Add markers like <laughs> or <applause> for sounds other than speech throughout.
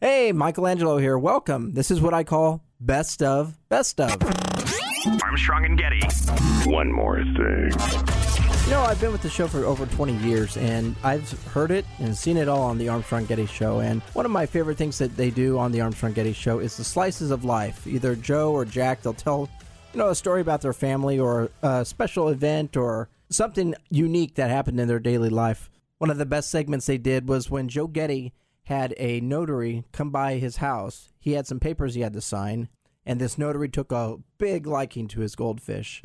Hey, Michael Angelo here. Welcome. This is what I call best of best of. Armstrong and Getty. One more thing. You know, I've been with the show for over 20 years, and I've heard it and seen it all on the Armstrong Getty Show. And one of my favorite things that they do on the Armstrong Getty Show is the slices of life. Either Joe or Jack, they'll tell, you know, a story about their family or a special event or something unique that happened in their daily life. One of the best segments they did was when Joe Getty had a notary come by his house. He had some papers he had to sign, and this notary took a big liking to his goldfish.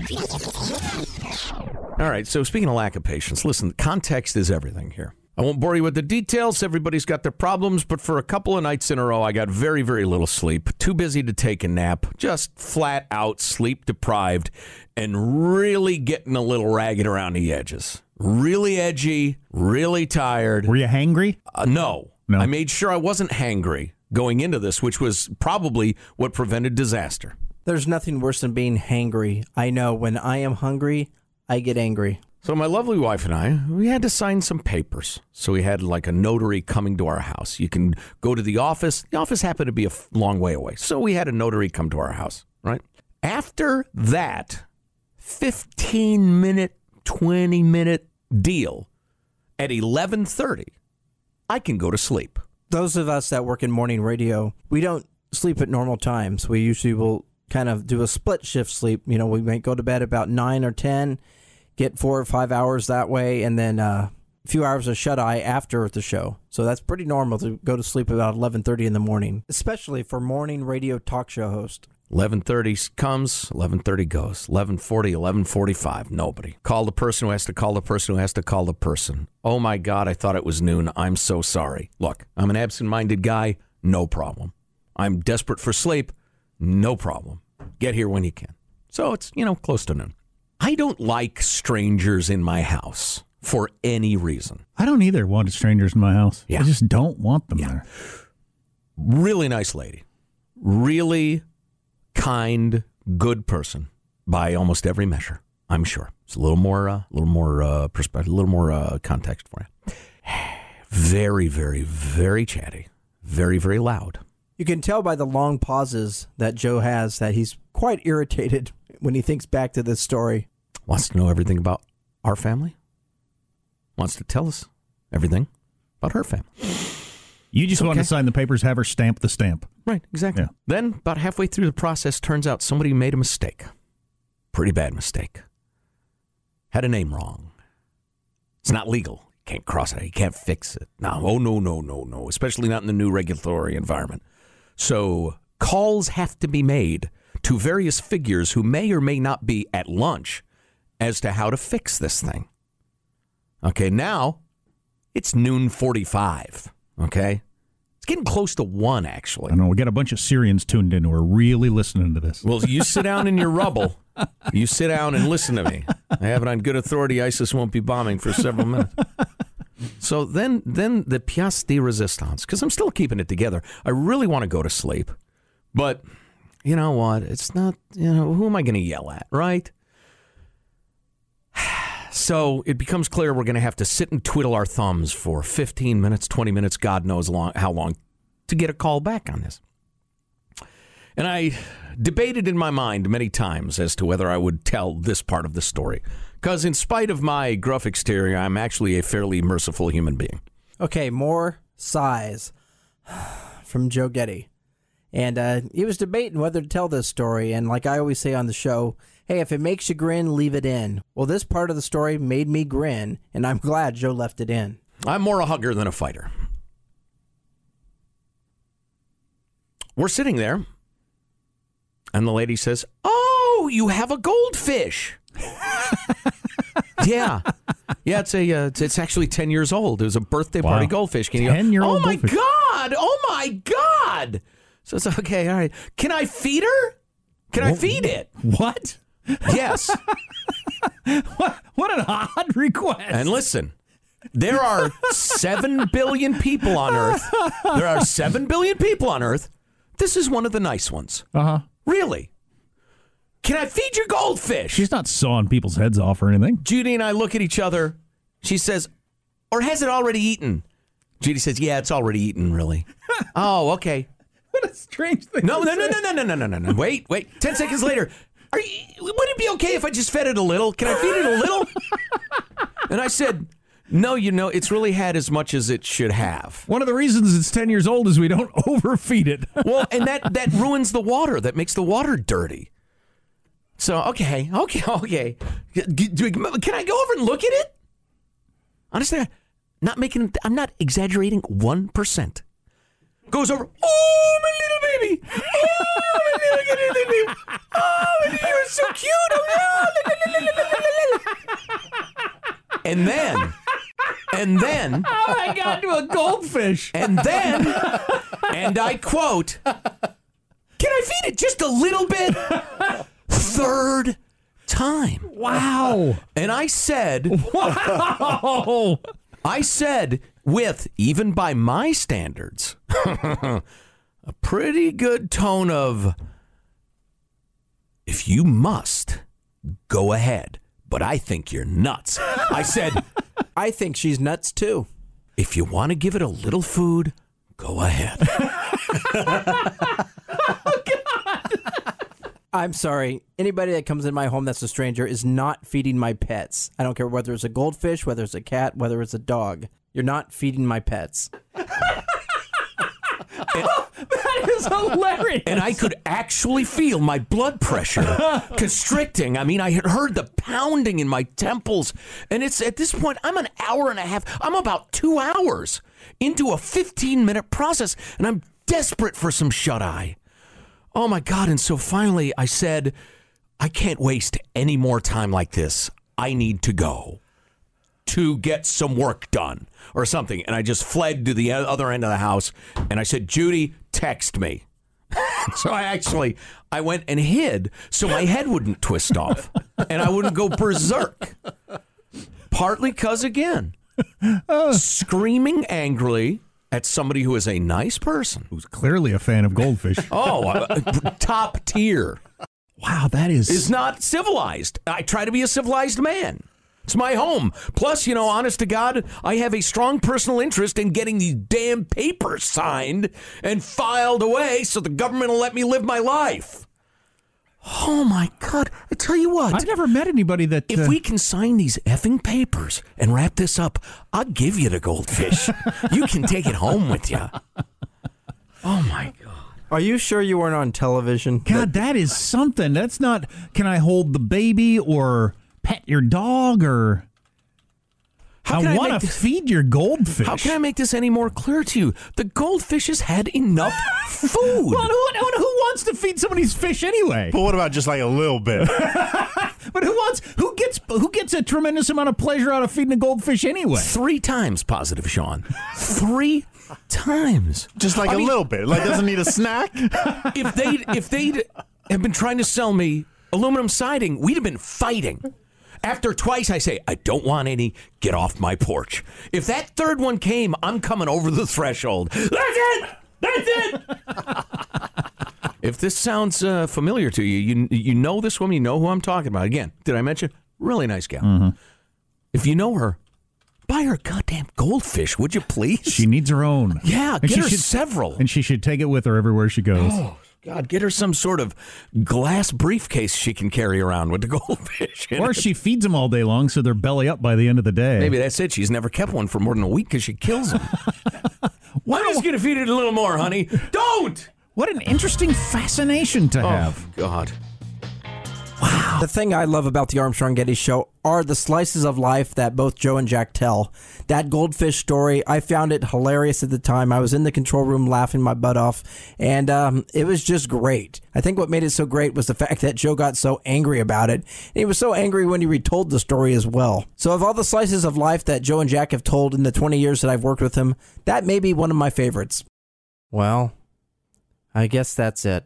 All right, so speaking of lack of patience, listen, context is everything here. I won't bore you with the details. Everybody's got their problems, but for a couple of nights in a row, I got very, very little sleep. Too busy to take a nap, just flat out sleep deprived, and really getting a little ragged around the edges. Really edgy, really tired. Were you hangry? Uh, no. No. I made sure I wasn't hangry going into this, which was probably what prevented disaster. There's nothing worse than being hangry. I know when I am hungry, I get angry. So my lovely wife and I, we had to sign some papers. So we had like a notary coming to our house. You can go to the office. The office happened to be a long way away. So we had a notary come to our house, right? After that 15 minute, 20 minute deal at 11:30, I can go to sleep. Those of us that work in morning radio, we don't sleep at normal times. We usually will kind of do a split shift sleep. You know, we might go to bed about 9 or 10, get 4 or 5 hours that way and then uh, a few hours of shut eye after the show. So that's pretty normal to go to sleep about 11:30 in the morning, especially for morning radio talk show host. 11:30 comes, 11:30 goes. 11:40, 11:45, nobody. Call the person who has to call the person who has to call the person. Oh my god, I thought it was noon. I'm so sorry. Look, I'm an absent-minded guy, no problem. I'm desperate for sleep, no problem. Get here when you can. So it's, you know, close to noon. I don't like strangers in my house for any reason. I don't either want strangers in my house. Yeah. I just don't want them Yeah. there. really nice lady, really kind, good person by almost every measure. I'm sure. It's a little more, a little more uh, perspective, a little more uh, context for you. <sighs> Very, very, very chatty, very, very loud. You can tell by the long pauses that Joe has that he's quite irritated when he thinks back to this story. Wants to know everything about our family. Wants to tell us everything about her family. You just want to sign the papers, have her stamp the stamp. Right, exactly. Yeah. Then, about halfway through the process, turns out somebody made a mistake. Pretty bad mistake. Had a name wrong. It's not legal. Can't cross it. You can't fix it. No, oh no, no, no, no. Especially not in the new regulatory environment. So calls have to be made to various figures who may or may not be at lunch as to how to fix this thing. Okay, now it's noon 45. Okay. It's getting close to one, actually. I know we got a bunch of Syrians tuned in who are really listening to this. Well, you sit down in your <laughs> rubble. You sit down and listen to me. I have it on good authority. ISIS won't be bombing for several minutes. So then, then the pièce de résistance, because I'm still keeping it together. I really want to go to sleep, but you know what? It's not. You know, who am I going to yell at, right? So it becomes clear we're going to have to sit and twiddle our thumbs for 15 minutes, 20 minutes, God knows long, how long, to get a call back on this. And I debated in my mind many times as to whether I would tell this part of the story. Because, in spite of my gruff exterior, I'm actually a fairly merciful human being. Okay, more sighs from Joe Getty. And uh, he was debating whether to tell this story. And like I always say on the show, hey, if it makes you grin, leave it in. Well, this part of the story made me grin, and I'm glad Joe left it in. I'm more a hugger than a fighter. We're sitting there, and the lady says, Oh, you have a goldfish. <laughs> yeah. Yeah, it's a uh, it's, it's actually 10 years old. It was a birthday Wow. party goldfish. Can you 10-year-old Oh my goldfish. god. Oh my god. So it's okay, all right. Can I feed her? Can I feed it? What? Yes. <laughs> What? What an odd request. And listen, there are 7 billion people on Earth. There are 7 billion people on Earth. This is one of the nice ones. uh huh. Really? Can I feed your goldfish? She's not sawing people's heads off or anything. Judy and I look at each other. She says, or has it already eaten? Judy says, yeah, it's already eaten, really. <laughs> oh, okay. What a strange thing. No, no, no, no, no, no, no, no, no, no. Wait, wait. Ten seconds later, are you, would it be okay if I just fed it a little? Can I feed it a little? <laughs> and I said, no, you know, it's really had as much as it should have. One of the reasons it's 10 years old is we don't <laughs> overfeed it. <laughs> Well, and that that ruins the water. That makes the water dirty. So okay, okay, okay. Can I go over and look at it? Honestly, I'm not making. I'm not exaggerating one percent. Goes over. Oh, my little baby. Oh, my little baby. Oh, you're so cute. Oh, la. And then, and then, Oh I got to a goldfish. and then, and I quote, Can I feed it just a little bit? Third time. Wow. And I said, Oh. I said, with, even by my standards, <laughs> a pretty good tone of, if you must, go ahead. But I think you're nuts. I said, I think she's nuts too. if you want to give it a little food, go ahead. <laughs> I'm sorry. Anybody that comes in my home that's a stranger is not feeding my pets. I don't care whether it's a goldfish, whether it's a cat, whether it's a dog. You're not feeding my pets. <laughs> That is hilarious. and I could actually feel my blood pressure <laughs> constricting. I mean, I had heard the pounding in my temples, and it's at this point I'm an hour and a half. I'm about two hours into a 15 minute process, and I'm desperate for some shut eye. Oh my god! And so finally, I said, I can't waste any more time like this. I need to go to get some work done or something. And I just fled to the other end of the house and I said, Judy, text me. <laughs> so I actually I went and hid so my head wouldn't twist off and I wouldn't go berserk. Partly because again, screaming angrily at somebody who is a nice person. Who's clearly a fan of goldfish. <laughs> Oh, uh, top tier wow, that is. is not civilized. I try to be a civilized man. It's my home. Plus, you know, honest to God, I have a strong personal interest in getting these damn papers signed and filed away so the government will let me live my life. Oh my God. I tell you what. I've never met anybody that. if uh, we can sign these effing papers and wrap this up, I'll give you the goldfish. you can take it home with you. Oh my God. Are you sure you weren't on television? God, that is something. That's not. Can I hold the baby or pet your dog or? How I can I want make to this- feed your goldfish. How can I make this any more clear to you? The goldfish has had enough food. <laughs> Well, who, who, who wants to feed somebody's fish anyway? But what about just like a little bit? <laughs> But who wants? Who gets? Who gets a tremendous amount of pleasure out of feeding a goldfish anyway? Three times positive, Sean. Three times. just like I a mean, little bit. Like doesn't need a snack. If they if they'd have been trying to sell me aluminum siding, we'd have been fighting. After twice, I say, I don't want any. Get off my porch. If that third one came, I'm coming over the threshold. That's it. That's it. if this sounds uh, familiar to you, you you know this woman. You know who I'm talking about. Again, did I mention? Really nice gal. If you know her, buy her a goddamn goldfish, would you please? She needs her own. Yeah, And get she her should- several. And she should take it with her everywhere she goes. Oh, God, get her some sort of glass briefcase she can carry around with the <laughs> goldfish. in Or it. she feeds them all day long, so they're belly up by the end of the day. Maybe that's it. She's never kept one for more than a week because she kills them. <laughs> I'm just going to feed it a little more, honey. Don't! What an interesting fascination to oh, have. Oh, The thing I love about the Armstrong Getty show are the slices of life that both Joe and Jack tell. That goldfish story, I found it hilarious at the time. I was in the control room laughing my butt off, and um, it was just great. I think what made it so great was the <laughs> fact that Joe got so angry about it. And he was so angry when he retold the story as well. So, of all the slices of life that Joe and Jack have told in the 20 years that I've worked with him, that may be one of my favorites. Well, I guess that's it.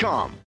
Cars.com.